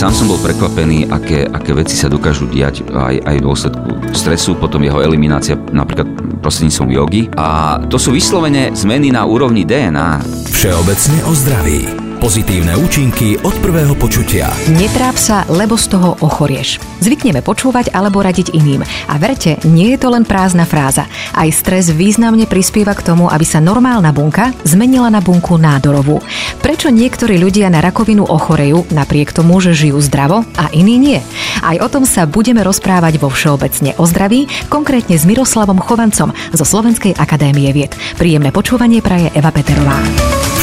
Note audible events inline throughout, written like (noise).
sám som bol prekvapený, aké, aké veci sa dokážu diať aj, aj v dôsledku stresu, potom jeho eliminácia napríklad prostredníctvom jogy. A to sú vyslovene zmeny na úrovni DNA. Všeobecne o zdraví. Pozitívne účinky od prvého počutia. Netráp sa, lebo z toho ochorieš. Zvykneme počúvať alebo radiť iným. A verte, nie je to len prázdna fráza. Aj stres významne prispieva k tomu, aby sa normálna bunka zmenila na bunku nádorovú. Prečo niektorí ľudia na rakovinu ochorejú napriek tomu, že žijú zdravo a iní nie? Aj o tom sa budeme rozprávať vo Všeobecne o zdraví, konkrétne s Miroslavom Chovancom zo Slovenskej akadémie vied. Príjemné počúvanie praje Eva Peterová.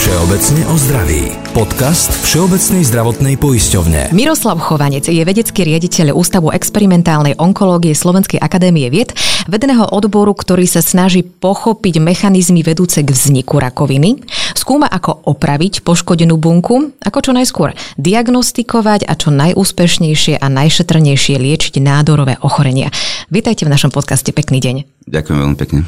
Všeobecne o zdraví. Podcast Všeobecnej zdravotnej poisťovne. Miroslav Chovanec je vedecký riaditeľ Ústavu experimentálnej onkológie Slovenskej akadémie vied, vedeného odboru, ktorý sa snaží pochopiť mechanizmy vedúce k vzniku rakoviny, skúma ako opraviť poškodenú bunku, ako čo najskôr diagnostikovať a čo najúspešnejšie a najšetrnejšie liečiť nádorové ochorenia. Vítajte v našom podcaste, pekný deň. Ďakujem veľmi pekne.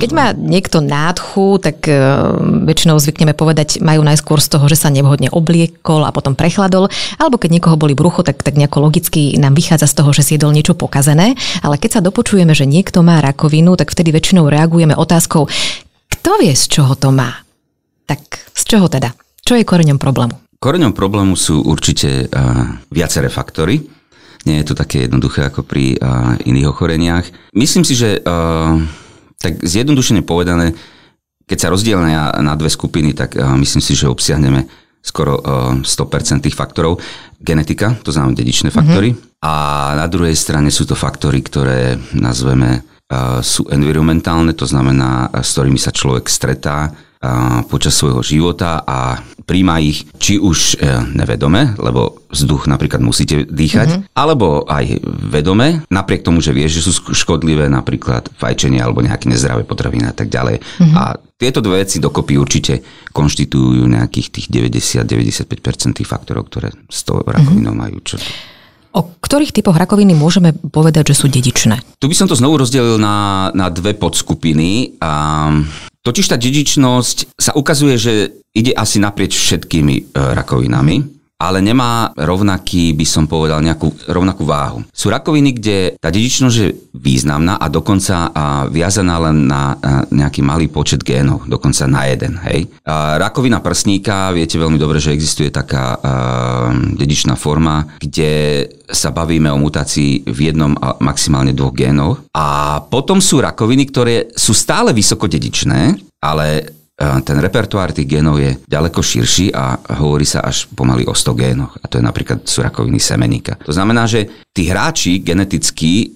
Keď má niekto nádchu, tak uh, väčšinou zvykneme povedať, majú najskôr z toho, že sa nevhodne obliekol a potom prechladol, alebo keď niekoho boli brucho, tak, tak nejako logicky nám vychádza z toho, že si jedol niečo pokazené, ale keď sa dopočujeme, že niekto má rakovinu, tak vtedy väčšinou reagujeme otázkou, kto vie, z čoho to má? Tak z čoho teda? Čo je koreňom problému? Koreňom problému sú určite uh, viaceré faktory. Nie je to také jednoduché ako pri uh, iných ochoreniach. Myslím si, že uh, tak zjednodušene povedané, keď sa rozdielne na, na dve skupiny, tak uh, myslím si, že obsiahneme skoro uh, 100% tých faktorov. Genetika, to znamená dedičné faktory. Mm-hmm. A na druhej strane sú to faktory, ktoré nazveme uh, sú environmentálne, to znamená, s ktorými sa človek stretá počas svojho života a príjma ich či už e, nevedome, lebo vzduch napríklad musíte dýchať, mm-hmm. alebo aj vedome, napriek tomu, že vie, že sú škodlivé napríklad fajčenie alebo nejaké nezdravé potraviny a tak ďalej. Mm-hmm. A tieto dve veci dokopy určite konštitujú nejakých tých 90-95% tých faktorov, ktoré s tou rakovinou mm-hmm. majú čo O ktorých typoch rakoviny môžeme povedať, že sú dedičné? Tu by som to znovu rozdelil na, na dve podskupiny. A Totiž tá dedičnosť sa ukazuje, že ide asi naprieč všetkými e, rakovinami ale nemá rovnaký, by som povedal, nejakú rovnakú váhu. Sú rakoviny, kde tá dedičnosť je významná a dokonca viazaná len na nejaký malý počet génov, dokonca na jeden. Hej. Rakovina prsníka, viete veľmi dobre, že existuje taká dedičná forma, kde sa bavíme o mutácii v jednom a maximálne dvoch génoch. A potom sú rakoviny, ktoré sú stále vysoko dedičné, ale ten repertoár tých génov je ďaleko širší a hovorí sa až pomaly o 100 génoch. A to je napríklad sú semeníka. To znamená, že tí hráči geneticky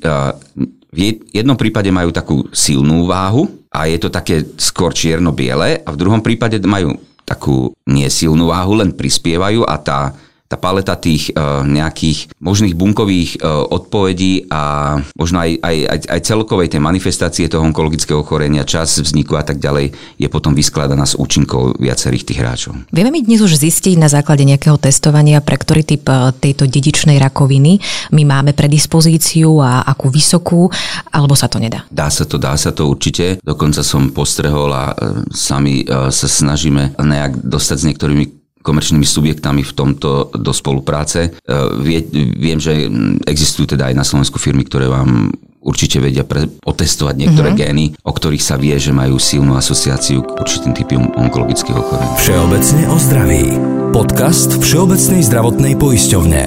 v jednom prípade majú takú silnú váhu a je to také skôr čierno-biele a v druhom prípade majú takú nesilnú váhu, len prispievajú a tá tá paleta tých uh, nejakých možných bunkových uh, odpovedí a možno aj, aj, aj, aj celkovej tej manifestácie toho onkologického ochorenia, čas vzniku a tak ďalej je potom vyskladaná z účinkov viacerých tých hráčov. Vieme my dnes už zistiť na základe nejakého testovania, pre ktorý typ uh, tejto dedičnej rakoviny my máme predispozíciu a akú vysokú, alebo sa to nedá? Dá sa to, dá sa to určite. Dokonca som postrehol a sami sa snažíme nejak dostať s niektorými komerčnými subjektami v tomto do spolupráce. E, vie, viem, že existujú teda aj na Slovensku firmy, ktoré vám určite vedia pre, otestovať niektoré mm-hmm. gény, o ktorých sa vie, že majú silnú asociáciu k určitým typom onkologických ochorení. Všeobecne o zdraví. Podcast Všeobecnej zdravotnej poisťovne.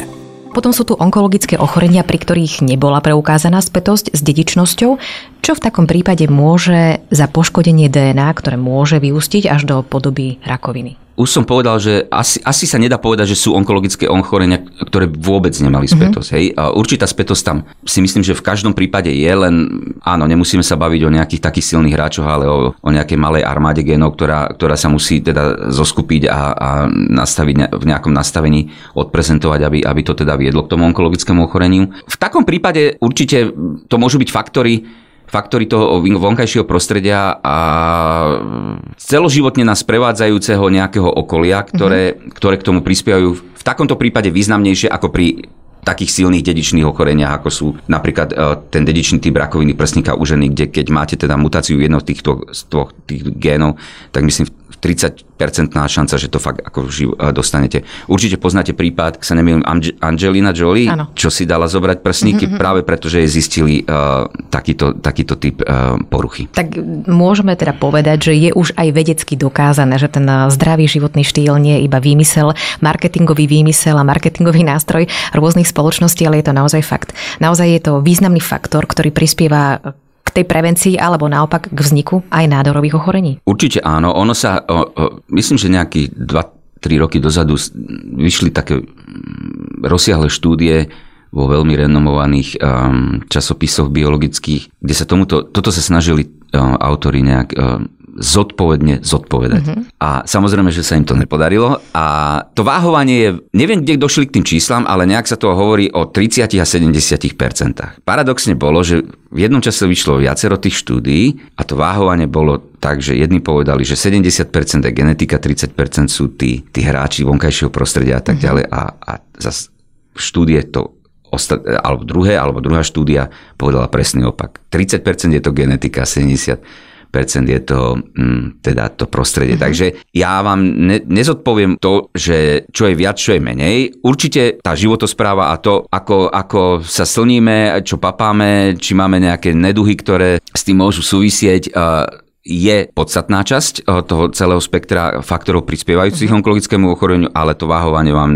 Potom sú tu onkologické ochorenia, pri ktorých nebola preukázaná spätosť s dedičnosťou. Čo v takom prípade môže za poškodenie DNA, ktoré môže vyústiť až do podoby rakoviny? Už som povedal, že asi, asi sa nedá povedať, že sú onkologické ochorenia, ktoré vôbec nemali mhm. spätosť. Mm-hmm. Hej? A určitá spätosť tam si myslím, že v každom prípade je, len áno, nemusíme sa baviť o nejakých takých silných hráčoch, ale o, o nejakej malej armáde genov, ktorá, ktorá sa musí teda zoskupiť a, a nastaviť v nejakom nastavení odprezentovať, aby, aby to teda viedlo k tomu onkologickému ochoreniu. V takom prípade určite to môžu byť faktory, faktory toho vonkajšieho prostredia a celoživotne nás prevádzajúceho nejakého okolia, ktoré, mm-hmm. ktoré k tomu prispievajú v takomto prípade významnejšie ako pri takých silných dedičných ochoreniach, ako sú napríklad e, ten dedičný typ rakoviny prsníka u ženy, kde keď máte teda mutáciu jedného z týchto z tých, tých génov, tak myslím 30-percentná šanca, že to fakt ako živ, e, dostanete. Určite poznáte prípad, sa nemýlim, Angelina Jolie, ano. čo si dala zobrať prsníky mm-hmm. práve preto, že jej zistili uh, takýto, takýto typ uh, poruchy. Tak môžeme teda povedať, že je už aj vedecky dokázané, že ten zdravý životný štýl nie je iba výmysel, marketingový výmysel a marketingový nástroj rôznych spoločností, ale je to naozaj fakt. Naozaj je to významný faktor, ktorý prispieva k tej prevencii alebo naopak k vzniku aj nádorových ochorení? Určite áno. Ono sa, o, o, myslím, že nejakých 2-3 roky dozadu vyšli také mm, rozsiahle štúdie vo veľmi renomovaných um, časopisoch biologických, kde sa tomuto, toto sa snažili uh, autori nejak uh, zodpovedne zodpovedať. Mm-hmm. A samozrejme, že sa im to nepodarilo. A to váhovanie je, neviem, kde došli k tým číslam, ale nejak sa to hovorí o 30 a 70% Paradoxne bolo, že v jednom čase vyšlo viacero tých štúdií a to váhovanie bolo tak, že jedni povedali, že 70% je genetika, 30% sú tí, tí hráči vonkajšieho prostredia a tak mm-hmm. ďalej. A, a zase štúdie to alebo druhé, alebo druhá štúdia povedala presný opak. 30% je to genetika, 70% je to mm, teda to prostredie. Mm-hmm. Takže ja vám ne, nezodpoviem to, že čo je viac, čo je menej. Určite tá životospráva a to, ako, ako sa slníme, čo papáme, či máme nejaké neduhy, ktoré s tým môžu súvisieť, je podstatná časť eh, toho celého spektra faktorov prispievajúcich uh-huh. onkologickému ochoreniu, ale to váhovanie vám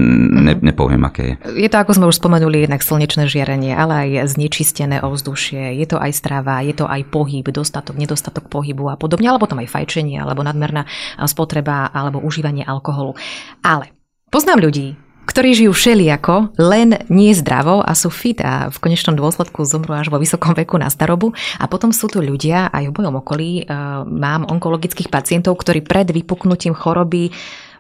ne, mhm. nepoviem, aké je. Je to, ako sme už spomenuli, jednak slnečné žiarenie, ale aj znečistené ovzdušie, je to aj strava, je to aj pohyb, dostatok, nedostatok pohybu a podobne, alebo tam aj fajčenie, alebo nadmerná spotreba, alebo užívanie alkoholu. Ale poznám ľudí, ktorí žijú všelijako, len nie zdravo a sú fit a v konečnom dôsledku zomrú až vo vysokom veku na starobu. A potom sú tu ľudia, aj v mojom okolí uh, mám onkologických pacientov, ktorí pred vypuknutím choroby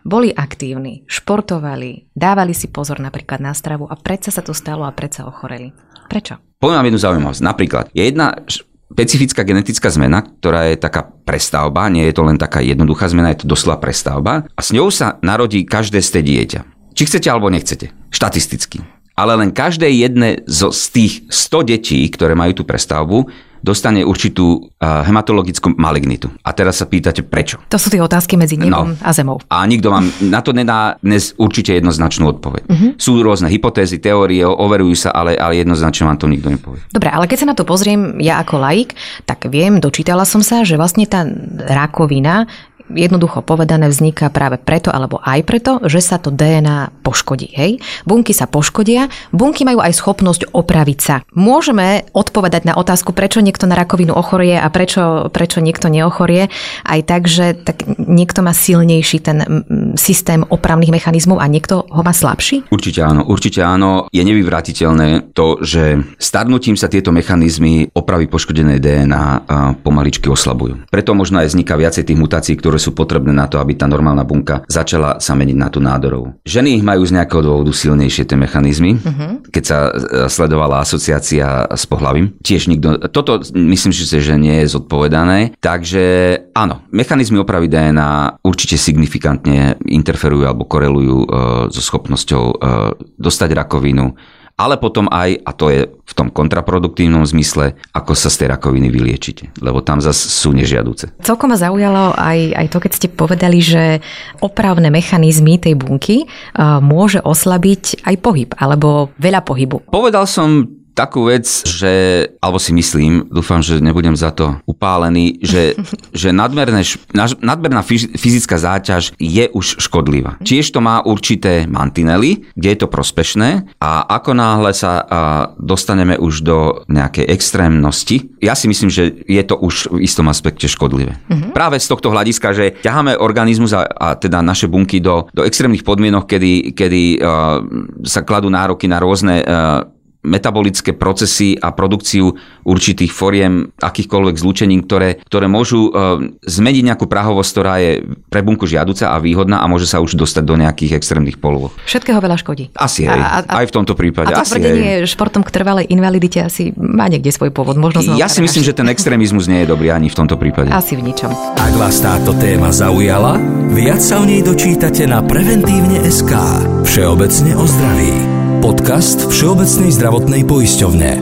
boli aktívni, športovali, dávali si pozor napríklad na stravu a predsa sa to stalo a predsa ochoreli. Prečo? Poviem vám jednu zaujímavosť. Napríklad, je jedna špecifická genetická zmena, ktorá je taká prestavba, nie je to len taká jednoduchá zmena, je to doslova prestavba a s ňou sa narodí každé ste dieťa. Či chcete alebo nechcete. Štatisticky. Ale len každé jedné z tých 100 detí, ktoré majú tú prestavbu, dostane určitú hematologickú malignitu. A teraz sa pýtate, prečo? To sú tie otázky medzi nebom no. a zemou. A nikto vám na to nedá dnes určite jednoznačnú odpoveď. Uh-huh. Sú rôzne hypotézy, teórie, overujú sa, ale, ale jednoznačne vám to nikto nepovie. Dobre, ale keď sa na to pozriem ja ako laik, tak viem, dočítala som sa, že vlastne tá rakovina jednoducho povedané vzniká práve preto alebo aj preto, že sa to DNA poškodí. Hej? Bunky sa poškodia, bunky majú aj schopnosť opraviť sa. Môžeme odpovedať na otázku, prečo niekto na rakovinu ochorie a prečo, prečo niekto neochorie, aj tak, že tak niekto má silnejší ten systém opravných mechanizmov a niekto ho má slabší? Určite áno, určite áno. Je nevyvratiteľné to, že starnutím sa tieto mechanizmy opravy poškodené DNA pomaličky oslabujú. Preto možno aj vzniká viacej tých mutácií, ktoré ktoré sú potrebné na to, aby tá normálna bunka začala sa meniť na tú nádorovú. Ženy majú z nejakého dôvodu silnejšie tie mechanizmy, uh-huh. keď sa e, sledovala asociácia s pohlavím. Tiež nikto, toto myslím, že nie je zodpovedané, takže áno, mechanizmy opravy DNA určite signifikantne interferujú alebo korelujú e, so schopnosťou e, dostať rakovinu, ale potom aj, a to je v tom kontraproduktívnom zmysle, ako sa z tej rakoviny vyliečite, lebo tam zase sú nežiaduce. Celkom ma zaujalo aj, aj to, keď ste povedali, že opravné mechanizmy tej bunky uh, môže oslabiť aj pohyb, alebo veľa pohybu. Povedal som takú vec, že, alebo si myslím, dúfam, že nebudem za to upálený, že, (laughs) že nadmerné, nadmerná fyzická záťaž je už škodlivá. Tiež to má určité mantinely, kde je to prospešné a ako náhle sa dostaneme už do nejakej extrémnosti, ja si myslím, že je to už v istom aspekte škodlivé. Uh-huh. Práve z tohto hľadiska, že ťaháme organizmus a, a teda naše bunky do, do extrémnych podmienok, kedy, kedy uh, sa kladú nároky na rôzne uh, metabolické procesy a produkciu určitých foriem akýchkoľvek zlúčenín, ktoré, ktoré môžu e, zmeniť nejakú prahovosť, ktorá je pre bunku žiaduca a výhodná a môže sa už dostať do nejakých extrémnych polôch. Všetkého veľa škodí. Asi aj. A, a, aj v tomto prípade. A to asi tvrdenie športom k trvalej invalidite asi má niekde svoj pôvod. Možno ja si myslím, že ten extrémizmus nie je dobrý ani v tomto prípade. Asi v ničom. Ak vás táto téma zaujala, viac sa o nej dočítate na preventívne SK. Všeobecne o zdraví. Podcast Všeobecnej zdravotnej poisťovne.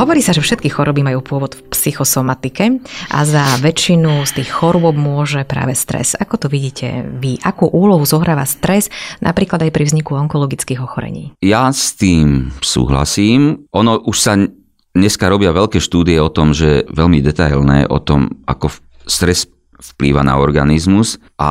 Hovorí sa, že všetky choroby majú pôvod v psychosomatike a za väčšinu z tých chorôb môže práve stres. Ako to vidíte vy? Akú úlohu zohráva stres napríklad aj pri vzniku onkologických ochorení? Ja s tým súhlasím. Ono už sa dneska robia veľké štúdie o tom, že veľmi detailné o tom, ako stres vplýva na organizmus a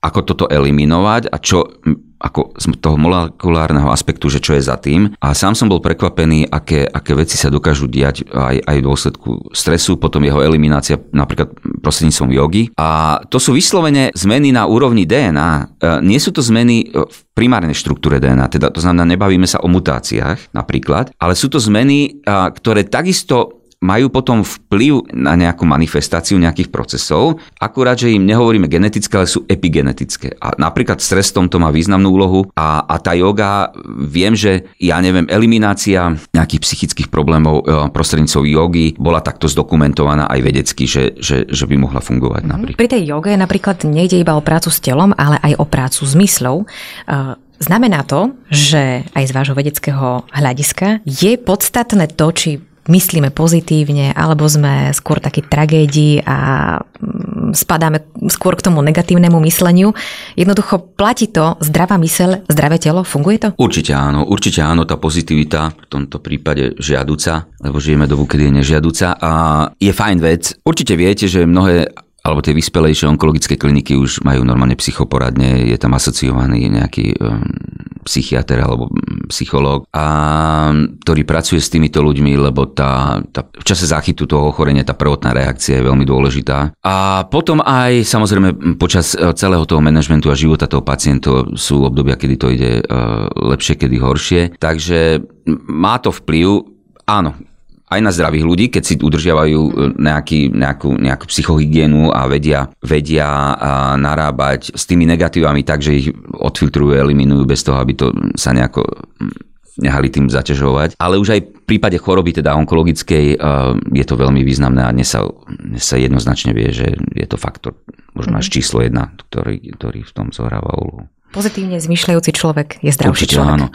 ako toto eliminovať a čo ako z toho molekulárneho aspektu, že čo je za tým. A sám som bol prekvapený, aké, aké veci sa dokážu diať aj, aj v dôsledku stresu, potom jeho eliminácia napríklad prostredníctvom jogy. A to sú vyslovene zmeny na úrovni DNA. E, nie sú to zmeny v primárnej štruktúre DNA, teda to znamená, nebavíme sa o mutáciách napríklad, ale sú to zmeny, ktoré takisto majú potom vplyv na nejakú manifestáciu nejakých procesov, akurát, že im nehovoríme genetické, ale sú epigenetické. A napríklad stres v tomto má významnú úlohu a, a tá yoga, viem, že ja neviem, eliminácia nejakých psychických problémov e, prostredníctvom jogy bola takto zdokumentovaná aj vedecky, že, že, že by mohla fungovať mhm. napríklad. Pri tej joge napríklad nejde iba o prácu s telom, ale aj o prácu s myslou. E, znamená to, že aj z vášho vedeckého hľadiska je podstatné to, či myslíme pozitívne, alebo sme skôr takí tragédii a mm, spadáme skôr k tomu negatívnemu mysleniu. Jednoducho platí to zdravá myseľ, zdravé telo, funguje to? Určite áno, určite áno, tá pozitivita v tomto prípade žiaduca, lebo žijeme dobu, kedy je nežiaduca a je fajn vec. Určite viete, že mnohé alebo tie vyspelejšie onkologické kliniky už majú normálne psychoporadne, je tam asociovaný nejaký um, psychiatr alebo psychológ, a, ktorý pracuje s týmito ľuďmi, lebo tá, tá, v čase záchytu toho ochorenia tá prvotná reakcia je veľmi dôležitá. A potom aj samozrejme počas e, celého toho manažmentu a života toho pacienta sú obdobia, kedy to ide uh, lepšie, kedy horšie. Takže má to vplyv, áno, aj na zdravých ľudí, keď si udržiavajú e, nejaký, nejakú, nejakú psychohygienu a vedia, vedia narábať s tými negatívami tak, že ich odfiltrujú, eliminujú bez toho, aby to sa nejako nehali tým zaťažovať. Ale už aj v prípade choroby, teda onkologickej, e, je to veľmi významné a dnes sa, dnes sa jednoznačne vie, že je to faktor možno až mhm. číslo jedna, ktorý, ktorý v tom zohráva úlohu. Pozitívne zmyšľajúci človek je zdravší Určite človek. áno.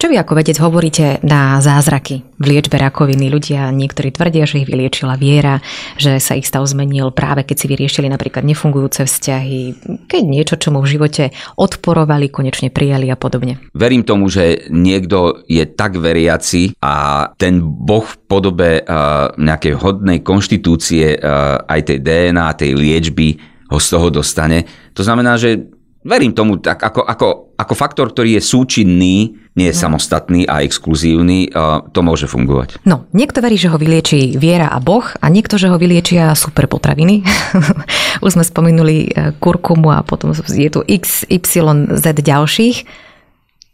Čo vy ako vedec hovoríte na zázraky v liečbe rakoviny? Ľudia niektorí tvrdia, že ich vyliečila viera, že sa ich stav zmenil práve keď si vyriešili napríklad nefungujúce vzťahy, keď niečo, čo mu v živote odporovali, konečne prijali a podobne. Verím tomu, že niekto je tak veriaci a ten boh v podobe uh, nejakej hodnej konštitúcie uh, aj tej DNA, tej liečby ho z toho dostane. To znamená, že verím tomu tak ako, ako, ako faktor, ktorý je súčinný, nie je no. samostatný a exkluzívny, to môže fungovať. No, niekto verí, že ho vylieči viera a Boh a niekto, že ho vyliečia super potraviny. (laughs) Už sme spomenuli e, kurkumu a potom je tu X, Y, Z ďalších.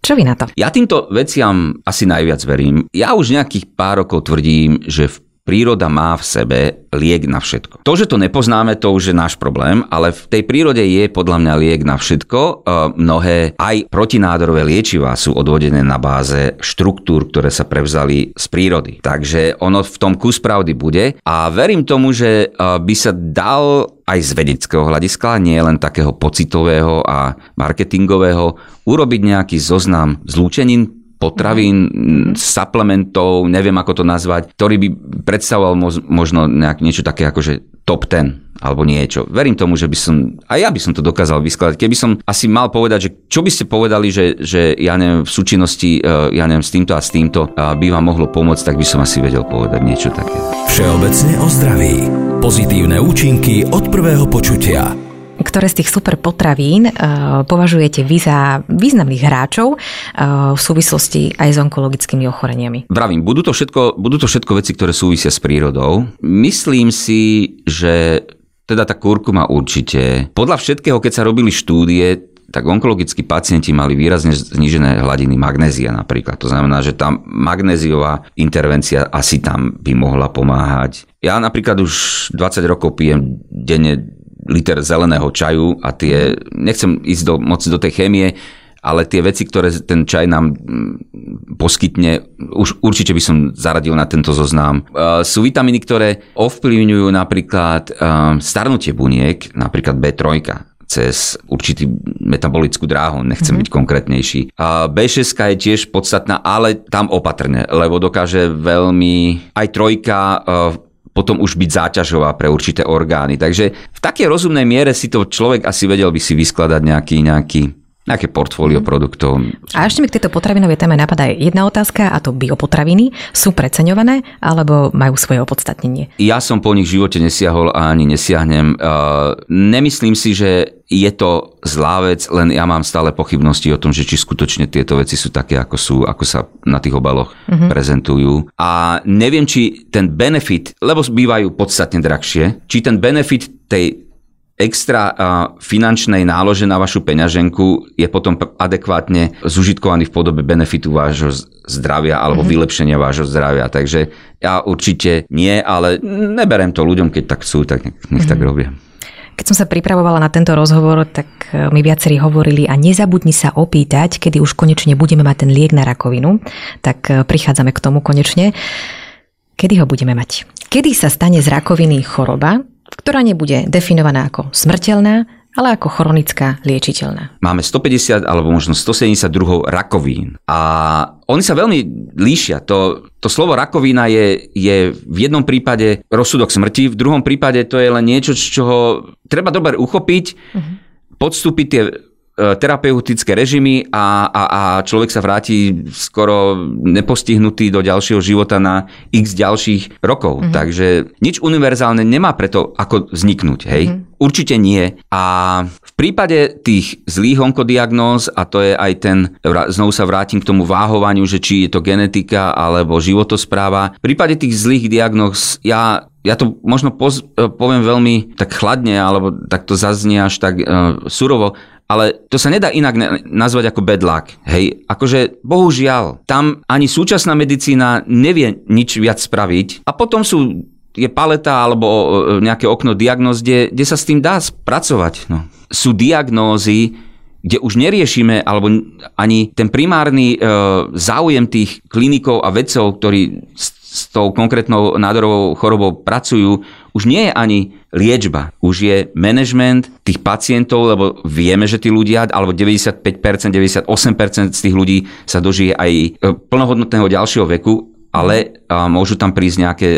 Čo vy na to? Ja týmto veciam asi najviac verím. Ja už nejakých pár rokov tvrdím, že v príroda má v sebe liek na všetko. To, že to nepoznáme, to už je náš problém, ale v tej prírode je podľa mňa liek na všetko. E, mnohé aj protinádorové liečivá sú odvodené na báze štruktúr, ktoré sa prevzali z prírody. Takže ono v tom kus pravdy bude a verím tomu, že e, by sa dal aj z vedeckého hľadiska, nie len takého pocitového a marketingového, urobiť nejaký zoznam zlúčenín potravín, mm-hmm. suplementov, neviem ako to nazvať, ktorý by predstavoval možno nejak niečo také ako že top 10 alebo niečo. Verím tomu, že by som, a ja by som to dokázal vyskladať. Keby som asi mal povedať, že čo by ste povedali, že, že ja neviem, v súčinnosti, e, ja neviem, s týmto a s týmto by vám mohlo pomôcť, tak by som asi vedel povedať niečo také. Všeobecne o zdraví. Pozitívne účinky od prvého počutia ktoré z tých super potravín uh, považujete vy za významných hráčov uh, v súvislosti aj s onkologickými ochoreniami? Vravím, budú to, všetko, budú to všetko veci, ktoré súvisia s prírodou. Myslím si, že teda tá kurkuma určite. Podľa všetkého, keď sa robili štúdie, tak onkologickí pacienti mali výrazne znížené hladiny magnézia napríklad. To znamená, že tá magnéziová intervencia asi tam by mohla pomáhať. Ja napríklad už 20 rokov pijem denne liter zeleného čaju a tie, nechcem ísť do, moc do tej chémie, ale tie veci, ktoré ten čaj nám mm, poskytne, už určite by som zaradil na tento zoznam. Uh, sú vitamíny, ktoré ovplyvňujú napríklad uh, starnutie buniek, napríklad B3. cez určitý metabolickú dráhu, nechcem mm-hmm. byť konkrétnejší. A B6 je tiež podstatná, ale tam opatrne, lebo dokáže veľmi, aj trojka potom už byť záťažová pre určité orgány. Takže v takej rozumnej miere si to človek asi vedel by si vyskladať nejaký, nejaký nejaké portfólio mm. produktov. A ešte mi k tejto potravinovej téme napadá jedna otázka, a to biopotraviny. Sú preceňované alebo majú svoje opodstatnenie? Ja som po nich v živote nesiahol a ani nesiahnem. Uh, nemyslím si, že je to zlá vec, len ja mám stále pochybnosti o tom, že či skutočne tieto veci sú také, ako sú, ako sa na tých obaloch mm-hmm. prezentujú. A neviem, či ten benefit, lebo bývajú podstatne drahšie, či ten benefit tej extra finančnej nálože na vašu peňaženku je potom adekvátne zužitkovaný v podobe benefitu vášho zdravia alebo mm-hmm. vylepšenia vášho zdravia. Takže ja určite nie, ale neberem to ľuďom, keď tak chcú, tak nech, nech mm-hmm. tak mhm. robia. Keď som sa pripravovala na tento rozhovor, tak e, mi viacerí hovorili a nezabudni sa opýtať, kedy už konečne budeme mať ten liek na rakovinu. Tak e, prichádzame k tomu konečne. Kedy ho budeme mať? Kedy sa stane z rakoviny choroba, ktorá nebude definovaná ako smrteľná, ale ako chronická liečiteľná. Máme 150 alebo možno 172 rakovín a oni sa veľmi líšia. To, to slovo rakovina je, je v jednom prípade rozsudok smrti, v druhom prípade to je len niečo, z čoho treba dobre uchopiť, uh-huh. podstúpiť tie terapeutické režimy a, a, a človek sa vráti skoro nepostihnutý do ďalšieho života na x ďalších rokov. Mm-hmm. Takže nič univerzálne nemá preto ako vzniknúť. Hej? Mm-hmm. Určite nie. A v prípade tých zlých onkodiagnóz, a to je aj ten, znovu sa vrátim k tomu váhovaniu, že či je to genetika alebo životospráva, v prípade tých zlých diagnóz ja ja to možno poz, e, poviem veľmi tak chladne, alebo tak to zaznie až tak uh, surovo, ale to sa nedá inak nazvať ako bad luck. Hej, akože bohužiaľ, tam ani súčasná medicína nevie nič viac spraviť a potom sú je paleta alebo nejaké okno diagnóz, kde, kde sa s tým dá spracovať. No. Sú diagnózy, kde už neriešime, alebo ani ten primárny e, záujem tých klinikov a vedcov, ktorí s, s tou konkrétnou nádorovou chorobou pracujú, už nie je ani liečba, už je management tých pacientov, lebo vieme, že tí ľudia, alebo 95%, 98% z tých ľudí sa dožije aj e, plnohodnotného ďalšieho veku, ale môžu tam prísť nejaké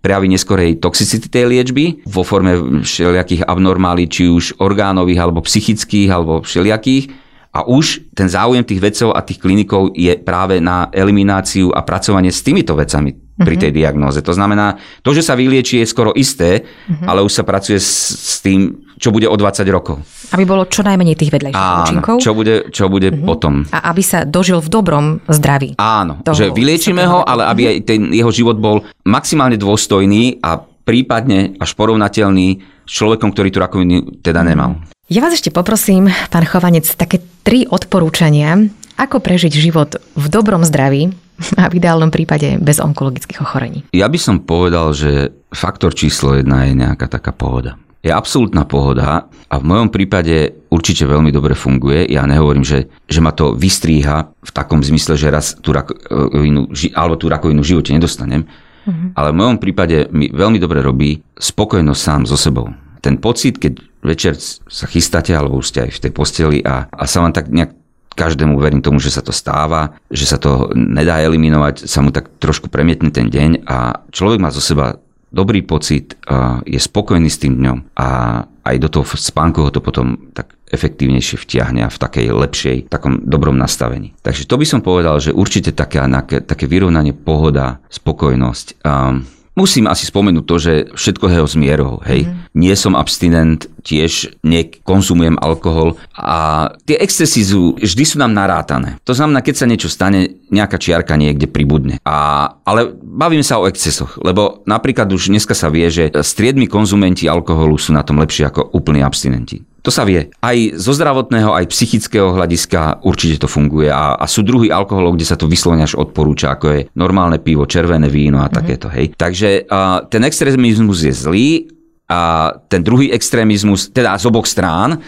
prejavy neskorej toxicity tej liečby vo forme všelijakých abnormálí, či už orgánových, alebo psychických, alebo všelijakých. A už ten záujem tých vedcov a tých klinikov je práve na elimináciu a pracovanie s týmito vecami pri tej mhm. diagnóze. To znamená, to, že sa vylieči je skoro isté, uh-huh. ale už sa pracuje s, s tým, čo bude o 20 rokov. Aby bolo čo najmenej tých vedľajších Áno, účinkov. čo bude, čo bude uh-huh. potom. A aby sa dožil v dobrom zdraví. Áno, toho, že vyliečíme ho, ale aby aj ten jeho život bol maximálne dôstojný a prípadne až porovnateľný s človekom, ktorý tú rakovinu teda nemal. Ja vás ešte poprosím, pán Chovanec, také tri odporúčania, ako prežiť život v dobrom zdraví, a v ideálnom prípade bez onkologických ochorení. Ja by som povedal, že faktor číslo jedna je nejaká taká pohoda. Je absolútna pohoda a v mojom prípade určite veľmi dobre funguje. Ja nehovorím, že, že ma to vystríha v takom zmysle, že raz tú rakovinu, alebo tú rakovinu v živote nedostanem, uh-huh. ale v mojom prípade mi veľmi dobre robí spokojnosť sám so sebou. Ten pocit, keď večer sa chystáte alebo už ste aj v tej posteli a, a sa vám tak nejak každému verím tomu, že sa to stáva, že sa to nedá eliminovať, sa mu tak trošku premietne ten deň a človek má zo seba dobrý pocit, je spokojný s tým dňom a aj do toho spánku ho to potom tak efektívnejšie vtiahne a v takej lepšej, takom dobrom nastavení. Takže to by som povedal, že určite také, také vyrovnanie, pohoda, spokojnosť. Um, Musím asi spomenúť to, že všetko je s mierou. Hej. Mm. Nie som abstinent, tiež nekonzumujem alkohol a tie excesy sú, vždy sú nám narátané. To znamená, keď sa niečo stane, nejaká čiarka niekde pribudne. A, ale bavíme sa o excesoch, lebo napríklad už dneska sa vie, že striedmi konzumenti alkoholu sú na tom lepšie ako úplní abstinenti. To sa vie. Aj zo zdravotného, aj psychického hľadiska určite to funguje. A, a sú druhy alkoholov, kde sa to vyslovene až odporúča, ako je normálne pivo, červené víno a mm-hmm. takéto. Hej. Takže uh, ten extrémizmus je zlý a ten druhý extrémizmus, teda z oboch strán,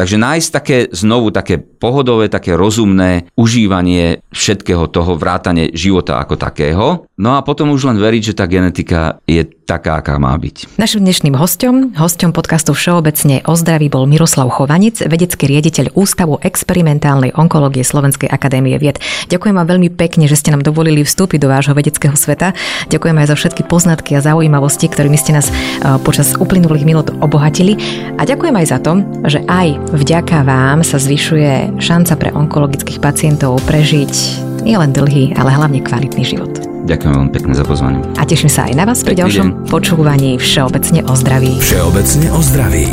Takže nájsť také znovu také pohodové, také rozumné užívanie všetkého toho vrátane života ako takého. No a potom už len veriť, že tá genetika je taká, aká má byť. Našim dnešným hostom, hostom podcastu Všeobecne o zdraví bol Miroslav Chovanec, vedecký riaditeľ Ústavu experimentálnej onkológie Slovenskej akadémie vied. Ďakujem vám veľmi pekne, že ste nám dovolili vstúpiť do vášho vedeckého sveta. Ďakujem aj za všetky poznatky a zaujímavosti, ktorými ste nás e, počas uplynulých minút obohatili. A ďakujem aj za to, že aj vďaka vám sa zvyšuje šanca pre onkologických pacientov prežiť nielen dlhý, ale hlavne kvalitný život. Ďakujem veľmi pekne za pozvanie. A teším sa aj na vás pri ďalšom počúvaní Všeobecne o zdraví. Všeobecne o zdraví.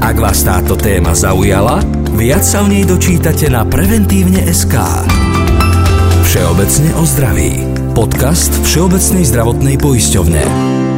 Ak vás táto téma zaujala, viac sa v nej dočítate na preventívne.sk. Všeobecne o zdraví. Podcast Všeobecnej zdravotnej poisťovne.